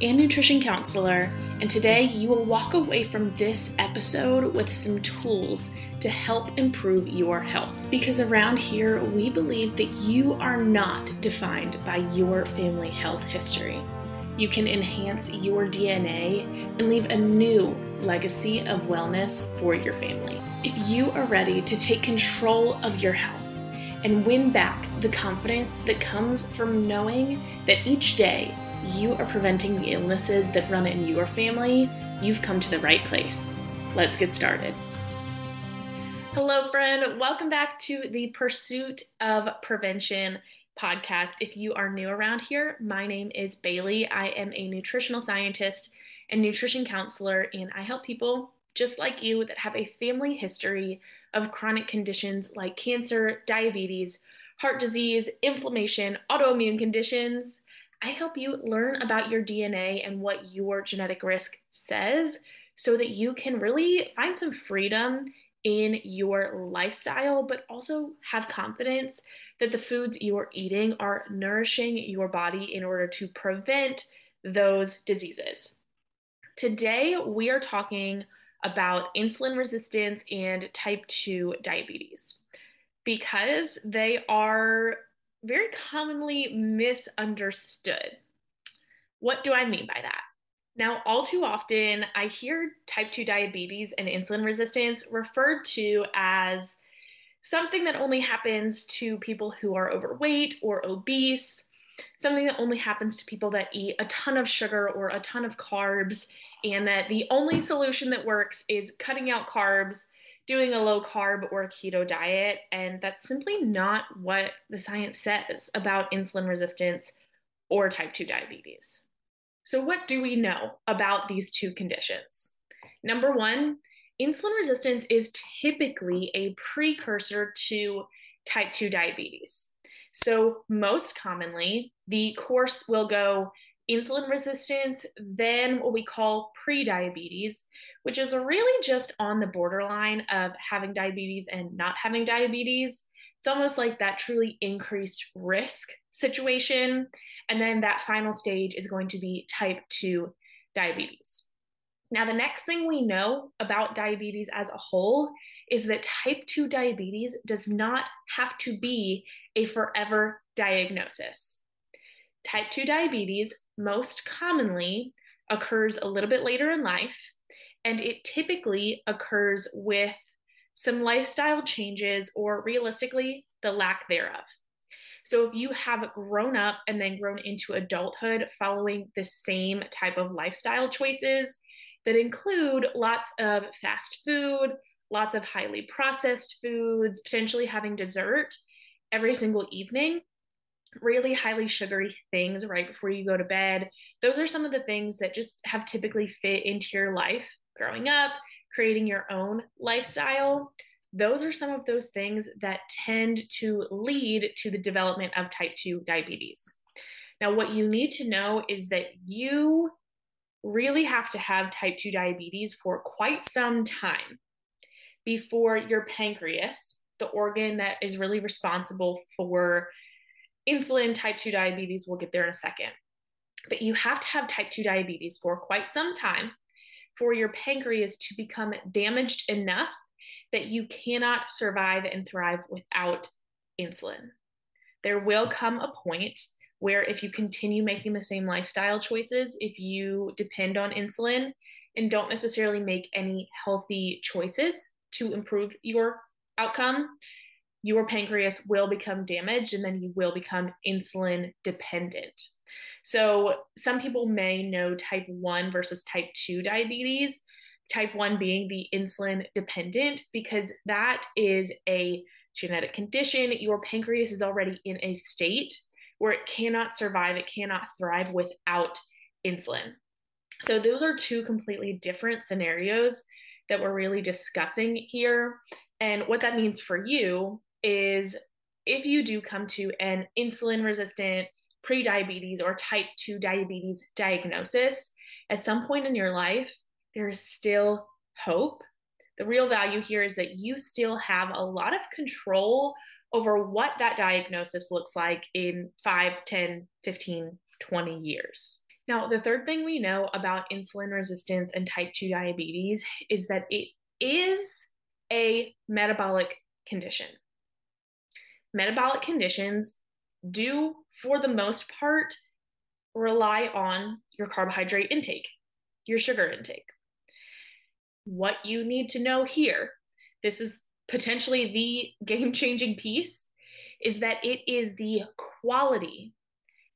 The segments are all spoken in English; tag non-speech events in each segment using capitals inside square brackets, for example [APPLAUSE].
and nutrition counselor, and today you will walk away from this episode with some tools to help improve your health. Because around here, we believe that you are not defined by your family health history. You can enhance your DNA and leave a new legacy of wellness for your family. If you are ready to take control of your health, and win back the confidence that comes from knowing that each day you are preventing the illnesses that run in your family, you've come to the right place. Let's get started. Hello, friend. Welcome back to the Pursuit of Prevention podcast. If you are new around here, my name is Bailey. I am a nutritional scientist and nutrition counselor, and I help people just like you that have a family history of chronic conditions like cancer, diabetes, heart disease, inflammation, autoimmune conditions. I help you learn about your DNA and what your genetic risk says so that you can really find some freedom in your lifestyle, but also have confidence that the foods you're eating are nourishing your body in order to prevent those diseases. Today, we are talking about insulin resistance and type 2 diabetes because they are very commonly misunderstood. What do I mean by that? Now, all too often, I hear type 2 diabetes and insulin resistance referred to as something that only happens to people who are overweight or obese, something that only happens to people that eat a ton of sugar or a ton of carbs, and that the only solution that works is cutting out carbs, doing a low carb or keto diet. And that's simply not what the science says about insulin resistance or type 2 diabetes. So, what do we know about these two conditions? Number one, insulin resistance is typically a precursor to type 2 diabetes. So, most commonly, the course will go insulin resistance, then what we call pre-diabetes, which is really just on the borderline of having diabetes and not having diabetes. It's almost like that truly increased risk situation. And then that final stage is going to be type 2 diabetes. Now, the next thing we know about diabetes as a whole is that type 2 diabetes does not have to be a forever diagnosis. Type 2 diabetes most commonly occurs a little bit later in life, and it typically occurs with some lifestyle changes or realistically the lack thereof. So, if you have grown up and then grown into adulthood following the same type of lifestyle choices that include lots of fast food, lots of highly processed foods, potentially having dessert every single evening, really highly sugary things right before you go to bed. Those are some of the things that just have typically fit into your life growing up, creating your own lifestyle. Those are some of those things that tend to lead to the development of type 2 diabetes. Now, what you need to know is that you really have to have type 2 diabetes for quite some time before your pancreas, the organ that is really responsible for insulin, type 2 diabetes, we'll get there in a second. But you have to have type 2 diabetes for quite some time for your pancreas to become damaged enough that you cannot survive and thrive without insulin. There will come a point where, if you continue making the same lifestyle choices, if you depend on insulin and don't necessarily make any healthy choices to improve your outcome, your pancreas will become damaged and then you will become insulin dependent. So, some people may know type 1 versus type 2 diabetes. type 1 being the insulin dependent, because that is a genetic condition. Your pancreas is already in a state where it cannot survive, it cannot thrive without insulin. So, those are two completely different scenarios that we're really discussing here. And what that means for you is if you do come to an insulin resistant prediabetes or type 2 diabetes diagnosis, at some point in your life, there is still hope. The real value here is that you still have a lot of control over what that diagnosis looks like in 5, 10, 15, 20 years. Now, the third thing we know about insulin resistance and type 2 diabetes is that it is a metabolic condition. Metabolic conditions do, for the most part, rely on your carbohydrate intake, your sugar intake. What you need to know here, this is potentially the [LAUGHS] game changing piece, is that it is the quality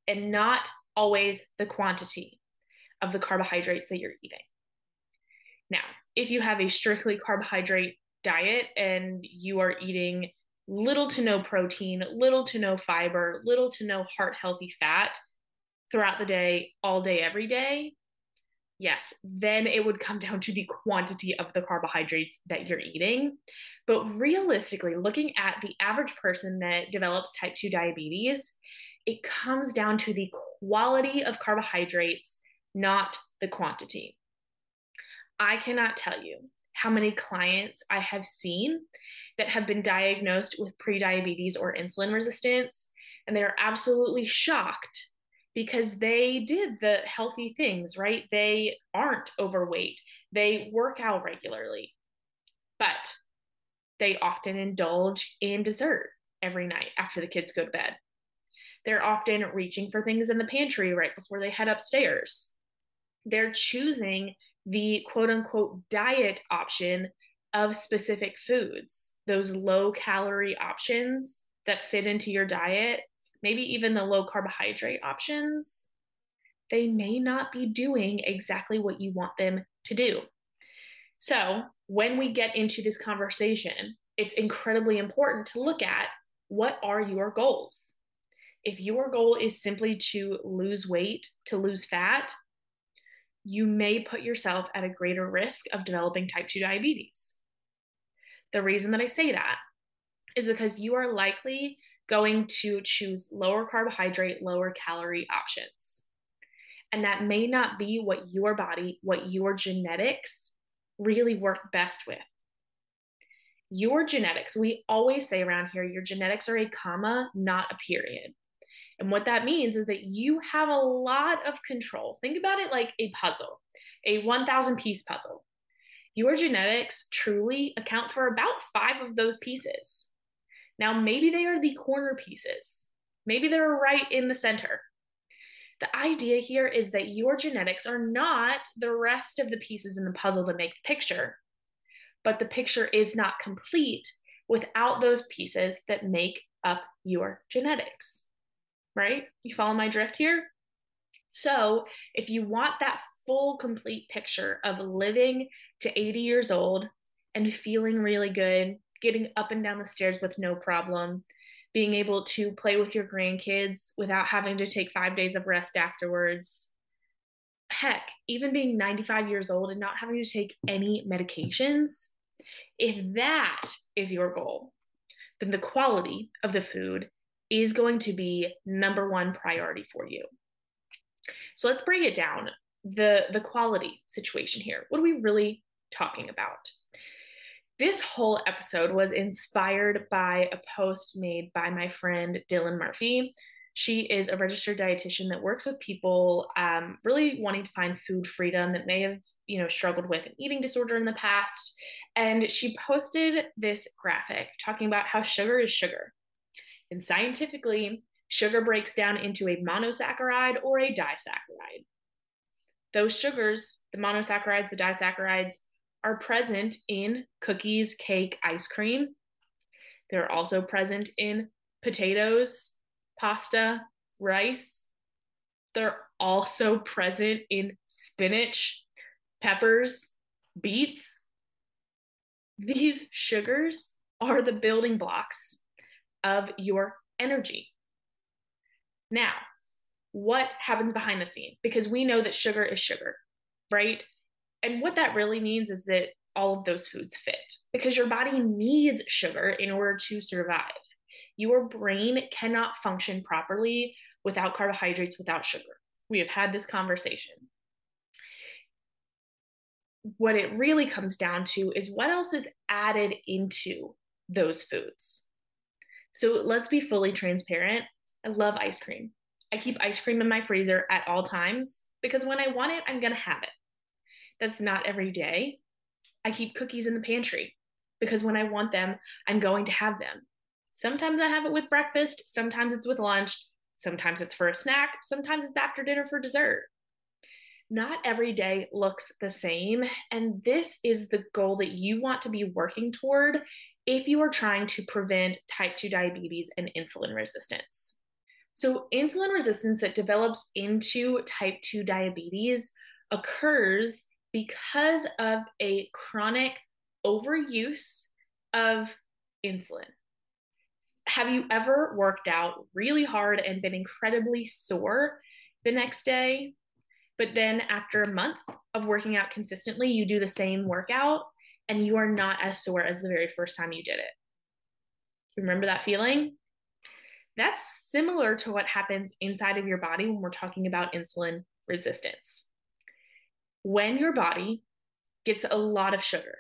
and not always the quantity of the carbohydrates that you're eating. Now, if you have a strictly carbohydrate diet and you are eating little to no protein, little to no fiber, little to no heart healthy fat throughout the day, all day, every day, yes, then it would come [LAUGHS] down to the quantity of the carbohydrates that you're eating. But realistically, looking at the average person that develops type 2 diabetes, it comes down to the quality of carbohydrates, not the quantity. I cannot tell you how many clients I have seen that have been diagnosed with prediabetes or insulin resistance, and they are absolutely shocked because they did the healthy things, right? They aren't overweight, they work out regularly, but they often indulge in dessert every night after the kids go to bed. They're often reaching for things in the pantry right before they head upstairs. They're choosing the quote unquote diet option of specific foods, those low calorie options that fit into your diet, maybe even the low carbohydrate options, they may not be doing exactly what you want them to do. So, when we get into this conversation, it's incredibly important to look at what are your goals? If your goal is simply to lose weight, to lose fat, you may put yourself at a greater risk of developing type 2 diabetes. The reason that I say that is because you are likely going to choose lower carbohydrate, lower calorie options. And that may not be what your body, what your genetics really work best with. Your genetics, we always say around here, your genetics are a comma, not a period. And what that means is that you have a lot of control. Think about it like a puzzle, a 1,000 piece puzzle. Your genetics truly account for about five of those pieces. Now, maybe they are the corner pieces, maybe they're right in the center. The idea here is that your genetics are not the rest of the pieces in the puzzle that make the picture, but the picture is not complete without those pieces that make up your genetics right? You follow my drift here? So, if you want that full, complete picture of living to 80 years old and feeling really good, getting up and down the stairs with no problem, being able to play with your grandkids without having to take five days of rest afterwards, heck, even being 95 years old and not having to take any medications, if that is your goal, then the quality of the food is going to be number one priority for you. So let's break it down. The, the quality situation here. What are we really talking about? This whole episode was inspired by a post made by my friend Dylan Murphy. She is a registered dietitian that works with people um, really wanting to find food freedom that may have, you know, struggled with an eating disorder in the past. And she posted this graphic talking about how sugar is sugar. And scientifically, sugar breaks down into a monosaccharide or a disaccharide. Those sugars, the monosaccharides, the disaccharides, are present in cookies, cake, ice cream. They're also present in potatoes, pasta, rice. They're also [LAUGHS] present in spinach, peppers, beets. These sugars are the building blocks of your energy. Now, what happens behind the scene? Because we know that sugar is sugar, right? And what that really means is that all of those foods fit because your body needs sugar in order to survive. Your brain cannot function properly without carbohydrates, without sugar. We have had this conversation. What it really comes down to is what else is added into those foods. So let's be fully transparent. I love ice cream. I keep ice cream in my freezer at all times because when I want it, I'm going to have it. That's not every day. I keep cookies in the pantry because when I want them, I'm going to have them. Sometimes I have it with breakfast, sometimes it's with lunch, sometimes it's for a snack, sometimes it's after dinner for dessert. Not every day looks the same, and this is the goal that you want to be working toward if you are trying to prevent type 2 diabetes and insulin resistance. So, insulin resistance that develops into type 2 diabetes occurs because of a chronic overuse of insulin. Have you ever worked out really hard and been incredibly sore the next day? But then after a month of working out consistently, you do the same workout and you are not as sore as the very first time you did it. Remember that feeling? That's similar to what happens inside of your body when we're talking about insulin resistance. When your body gets a lot of sugar,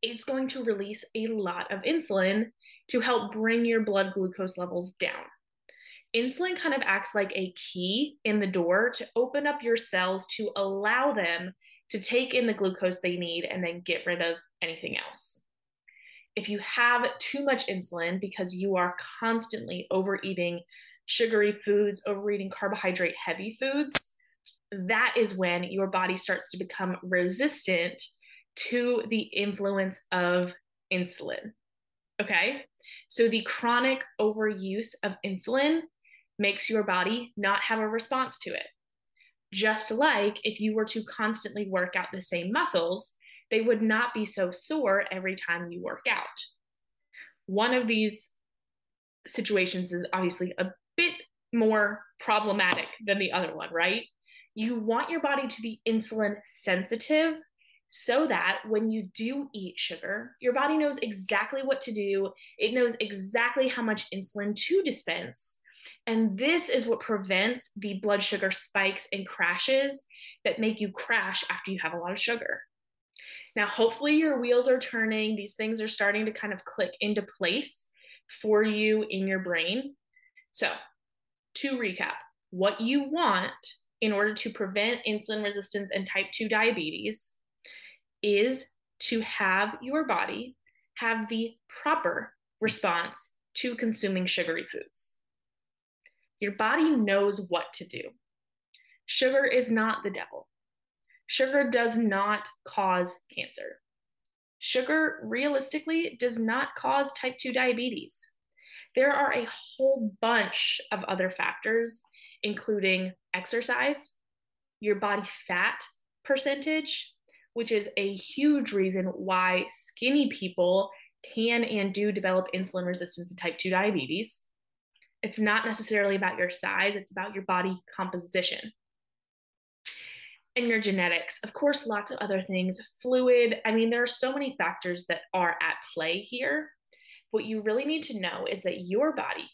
it's going to release a lot of insulin to help bring your blood glucose levels down. Insulin kind of acts like a key in the door to open up your cells to allow them to take in the glucose they need and then get rid of anything else. If you have too much insulin because you are constantly overeating sugary foods, overeating carbohydrate heavy foods, that is when your body starts to become resistant to the influence of insulin. Okay. So the chronic overuse of insulin makes your body not have a response to it. Just like if you were to constantly work out the same muscles, they would not be so sore every time you work out. One of these situations is obviously a bit more problematic than the other one, right? You want your body to be insulin sensitive so that when you do eat sugar, your body knows exactly what to do. It knows exactly how much insulin to dispense and this is what prevents the blood sugar spikes and crashes that make you crash after you have a lot of sugar. Now, hopefully, your wheels are turning. These things are starting to kind of click into place for you in your brain. So, to recap, what you want in order to prevent insulin resistance and type 2 diabetes is to have your body have the proper response to consuming sugary foods. Your body knows what to do. Sugar is not the devil. Sugar does not cause cancer. Sugar realistically does not cause type 2 diabetes. There are a whole bunch of other factors, including exercise, your body fat percentage, which is a huge reason why skinny people can and do develop insulin resistance and type 2 diabetes it's not necessarily about your size, it's about your body composition and your genetics. Of course, lots of other things, fluid. I mean, there are so many factors that are at play here. What you really need to know is that your body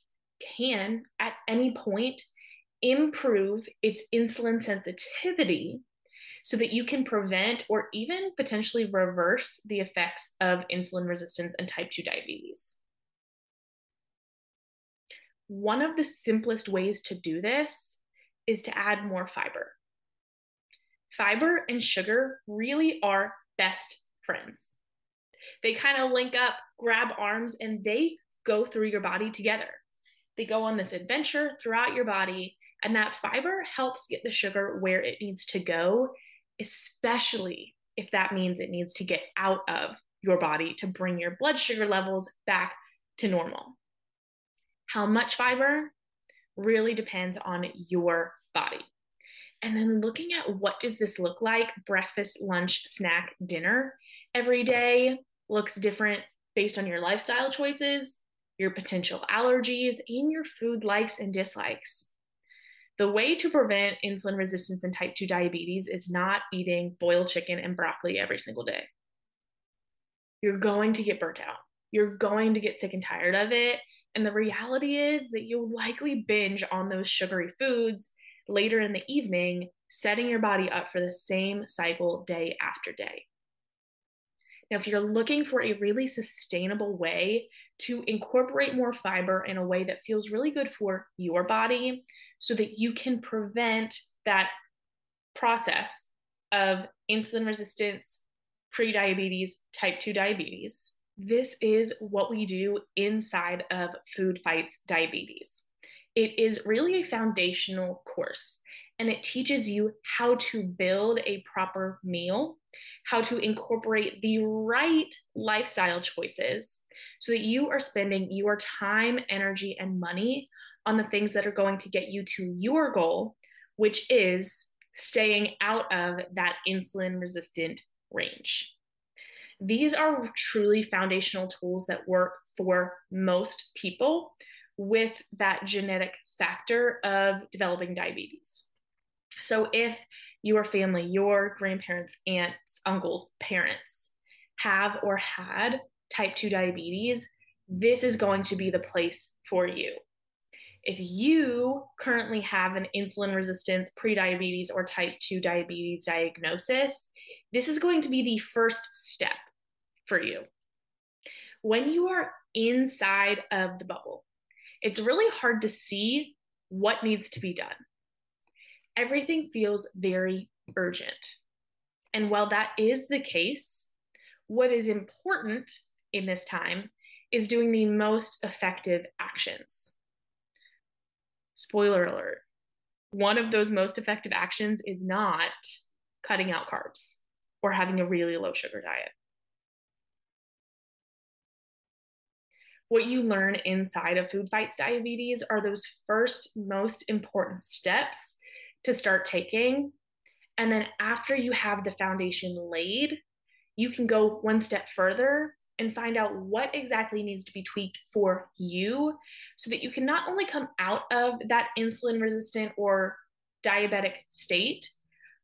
can, at any point, improve its insulin sensitivity so that you can prevent or even potentially reverse the effects of insulin resistance and type 2 diabetes. One of the simplest ways to do this is to add more fiber. Fiber and sugar really are best friends. They kind of link up, grab arms, and they go through your body together. They go on this adventure throughout your body, and that fiber helps get the sugar where it needs to go, especially if that means it needs to get out of your body to bring your blood sugar levels back to normal. How much fiber really depends on your body. And then looking at what does this look like breakfast lunch snack dinner every day looks different based on your lifestyle choices your potential allergies and your food likes and dislikes. The way to prevent insulin resistance and type 2 diabetes is not eating boiled chicken and broccoli every single day. You're going to get burnt out. You're going to get sick and tired of it. And the reality is that you'll likely binge on those sugary foods later in the evening, setting your body up for the same cycle day after day. Now, if you're looking for a really sustainable way to incorporate more fiber in a way that feels really good for your body so that you can prevent that process of insulin resistance, prediabetes, type 2 diabetes, this is what we do inside of Food Fights Diabetes. It is really a foundational course and it teaches you how to build a proper meal, how to incorporate the right lifestyle choices so that you are spending your time, energy, and money on the things that are going to get you to your goal, which is staying out of that insulin resistant range. These are truly foundational tools that work for most people with that genetic factor of developing diabetes. So if your family, your grandparents, aunts, uncles, parents have or had type 2 diabetes, this is going to be the place for you. If you currently have an insulin resistance, prediabetes, or type 2 diabetes diagnosis, this is going to be the first step for you. When you are inside of the bubble, it's really hard to see what needs to be done. Everything feels very urgent. And while that is the case, what is important in this time is doing the most effective actions. Spoiler alert one of those most effective actions is not cutting out carbs or having a really low sugar diet. What you learn inside of Food Fights Diabetes are those first most important steps to start taking. And then after you have the foundation laid, you can go one step further and find out what exactly needs to be tweaked for you so that you can not only come out of that insulin resistant or diabetic state,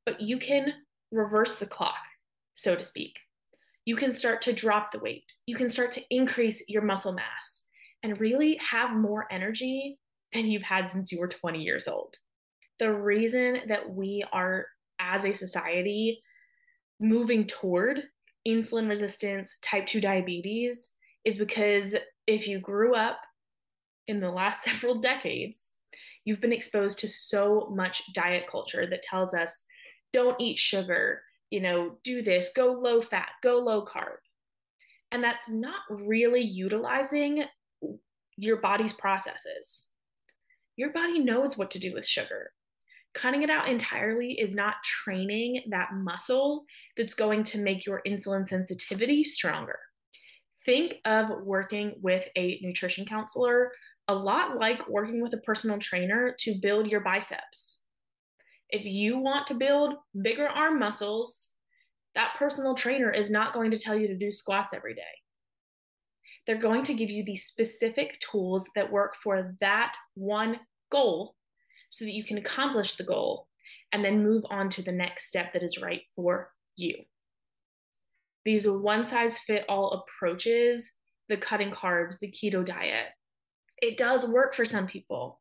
but you can reverse the clock, so to speak you can start to drop the weight. You can start to increase your muscle mass and really have more energy than you've had since you were 20 years old. The reason that we are, as a society, moving toward insulin resistance, type 2 diabetes is because if you grew up in the last [LAUGHS] several decades, you've been exposed to so much diet culture that tells us don't eat sugar, you know, do this, go low fat, go low carb. And that's not really utilizing your body's processes. Your body knows what to do with sugar. Cutting it out entirely is not training that muscle that's going to make your insulin sensitivity stronger. Think of working with a nutrition counselor a lot like working with a personal trainer to build your biceps. If you want to build bigger arm muscles, that personal trainer is not going to tell you to do squats every day. They're going to give you the specific tools that work for that one goal so that you can accomplish the goal and then move on to the next step that is right for you. These one size fit all approaches, the cutting carbs, the keto diet, it does work for some people.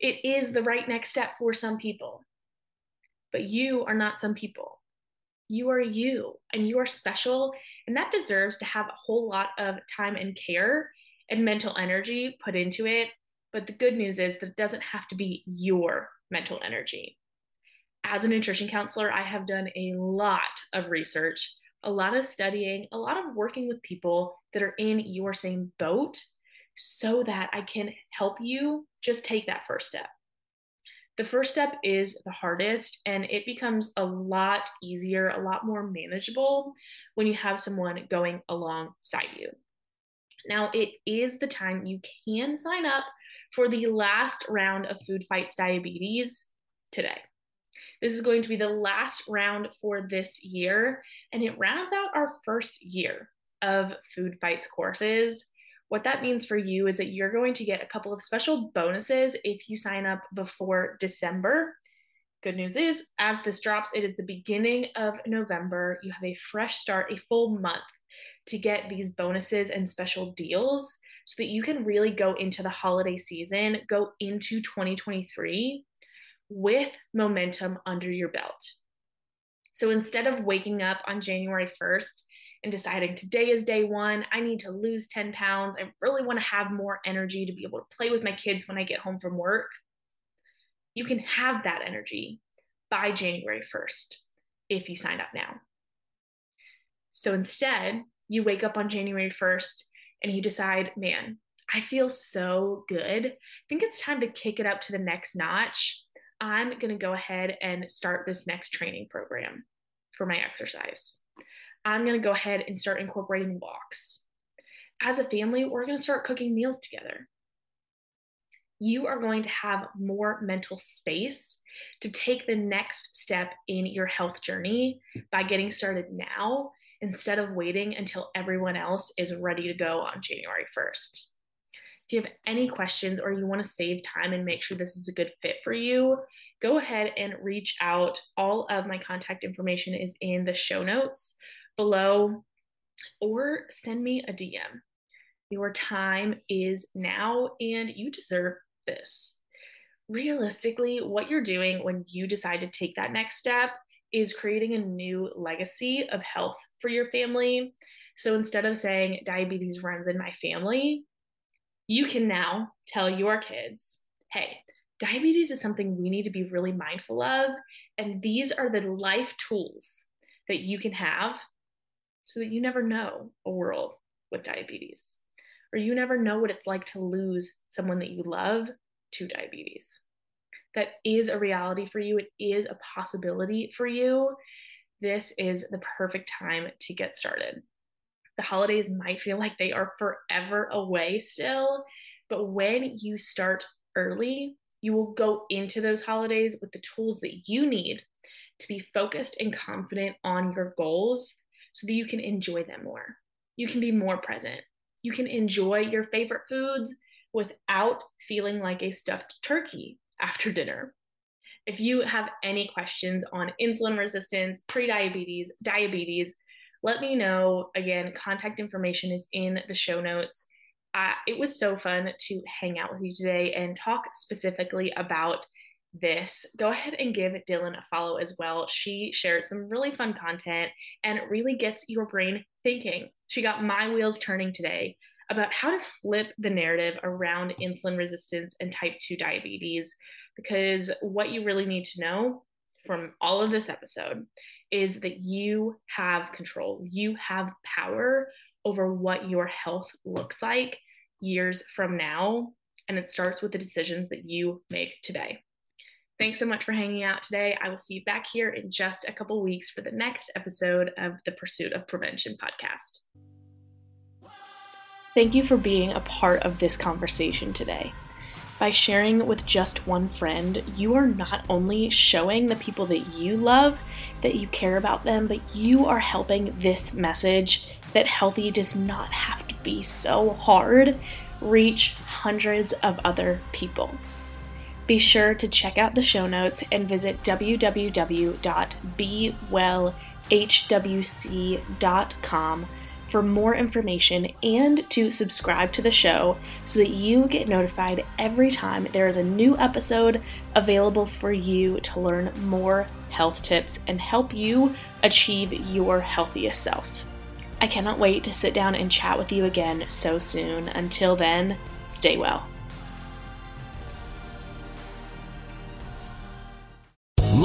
It is the right next step for some people but you are not some people. You are you and you are special. And that deserves to have a whole lot of time and care and mental energy put into it. But the good news is that it doesn't have to be your mental energy. As a nutrition counselor, I have done a lot of research, a lot of studying, a lot of working with people that are in your same boat so that I can help you just take that first step the first step is the hardest and it becomes a lot easier, a lot more manageable when you have someone going alongside you. Now, it is the time you can sign up for the last round of Food Fights Diabetes today. This is going to be the last round for this year, and it rounds out our first year of Food Fights courses. What that means for you is that you're going to get a couple of special bonuses if you sign up before December. Good news is, as this drops, it is the beginning of November. You have a fresh start, a full month to get these bonuses and special deals so that you can really go into the holiday season, go into 2023 with momentum under your belt. So instead of waking up on January 1st and deciding today is day one, I need to lose 10 pounds, I really want to have more energy to be able to play with my kids when I get home from work, you can have that energy by January 1st if you sign up now. So instead, you wake up on January 1st and you decide, man, I feel so good. I think it's time to kick it up to the next notch. I'm going to go ahead and start this next training program for my exercise. I'm going to go ahead and start incorporating walks. As a family, we're going to start cooking meals together. You are going to have more mental space to take the next step in your health journey by getting started now instead of waiting until everyone else is ready to go on January 1st. If you have any questions or you want to save time and make sure this is a good fit for you, go ahead and reach out. All of my contact information is in the show notes below, or send me a DM. Your time is now, and you deserve this. Realistically, what you're doing when you decide to take that next step is creating a new legacy of health for your family. So instead of saying diabetes runs in my family, you can now tell your kids, hey, diabetes is something we need to be really mindful of. And these are the life tools that you can have so that you never know a world with diabetes, or you never know what it's like to lose someone that you love to diabetes. That is a reality for you, it is a possibility for you, this is the perfect time to get started. The holidays might feel like they are forever away still, but when you start early, you will go into those holidays with the tools that you need to be focused and confident on your goals so that you can enjoy them more. You can be more present. You can enjoy your favorite foods without feeling like a stuffed turkey after dinner. If you have any questions on insulin resistance, prediabetes, diabetes, let me know. Again, contact information is in the show notes. Uh, it was so fun to hang out with you today and talk specifically about this. Go ahead and give Dylan a follow as well. She shares some really fun content and really gets your brain thinking. She got my wheels turning today about how to flip the narrative around insulin resistance and type 2 diabetes. Because what you really need to know from all of this episode is that you have control, you have power over what your health looks like years from now. And it starts with the decisions that you make today. Thanks so much for hanging out today. I will see you back here in just a couple weeks for the next episode of the Pursuit of Prevention podcast. Thank you for being a part of this conversation today. By sharing with just one friend, you are not only showing the people that you love that you care about them, but you are helping this message that healthy does not have to be so hard reach hundreds of other people. Be sure to check out the show notes and visit www.bewellhwc.com for more information and to subscribe to the show so that you get notified every time there is a new episode available for you to learn more health tips and help you achieve your healthiest self. I cannot wait to sit down and chat with you again so soon. Until then, stay well.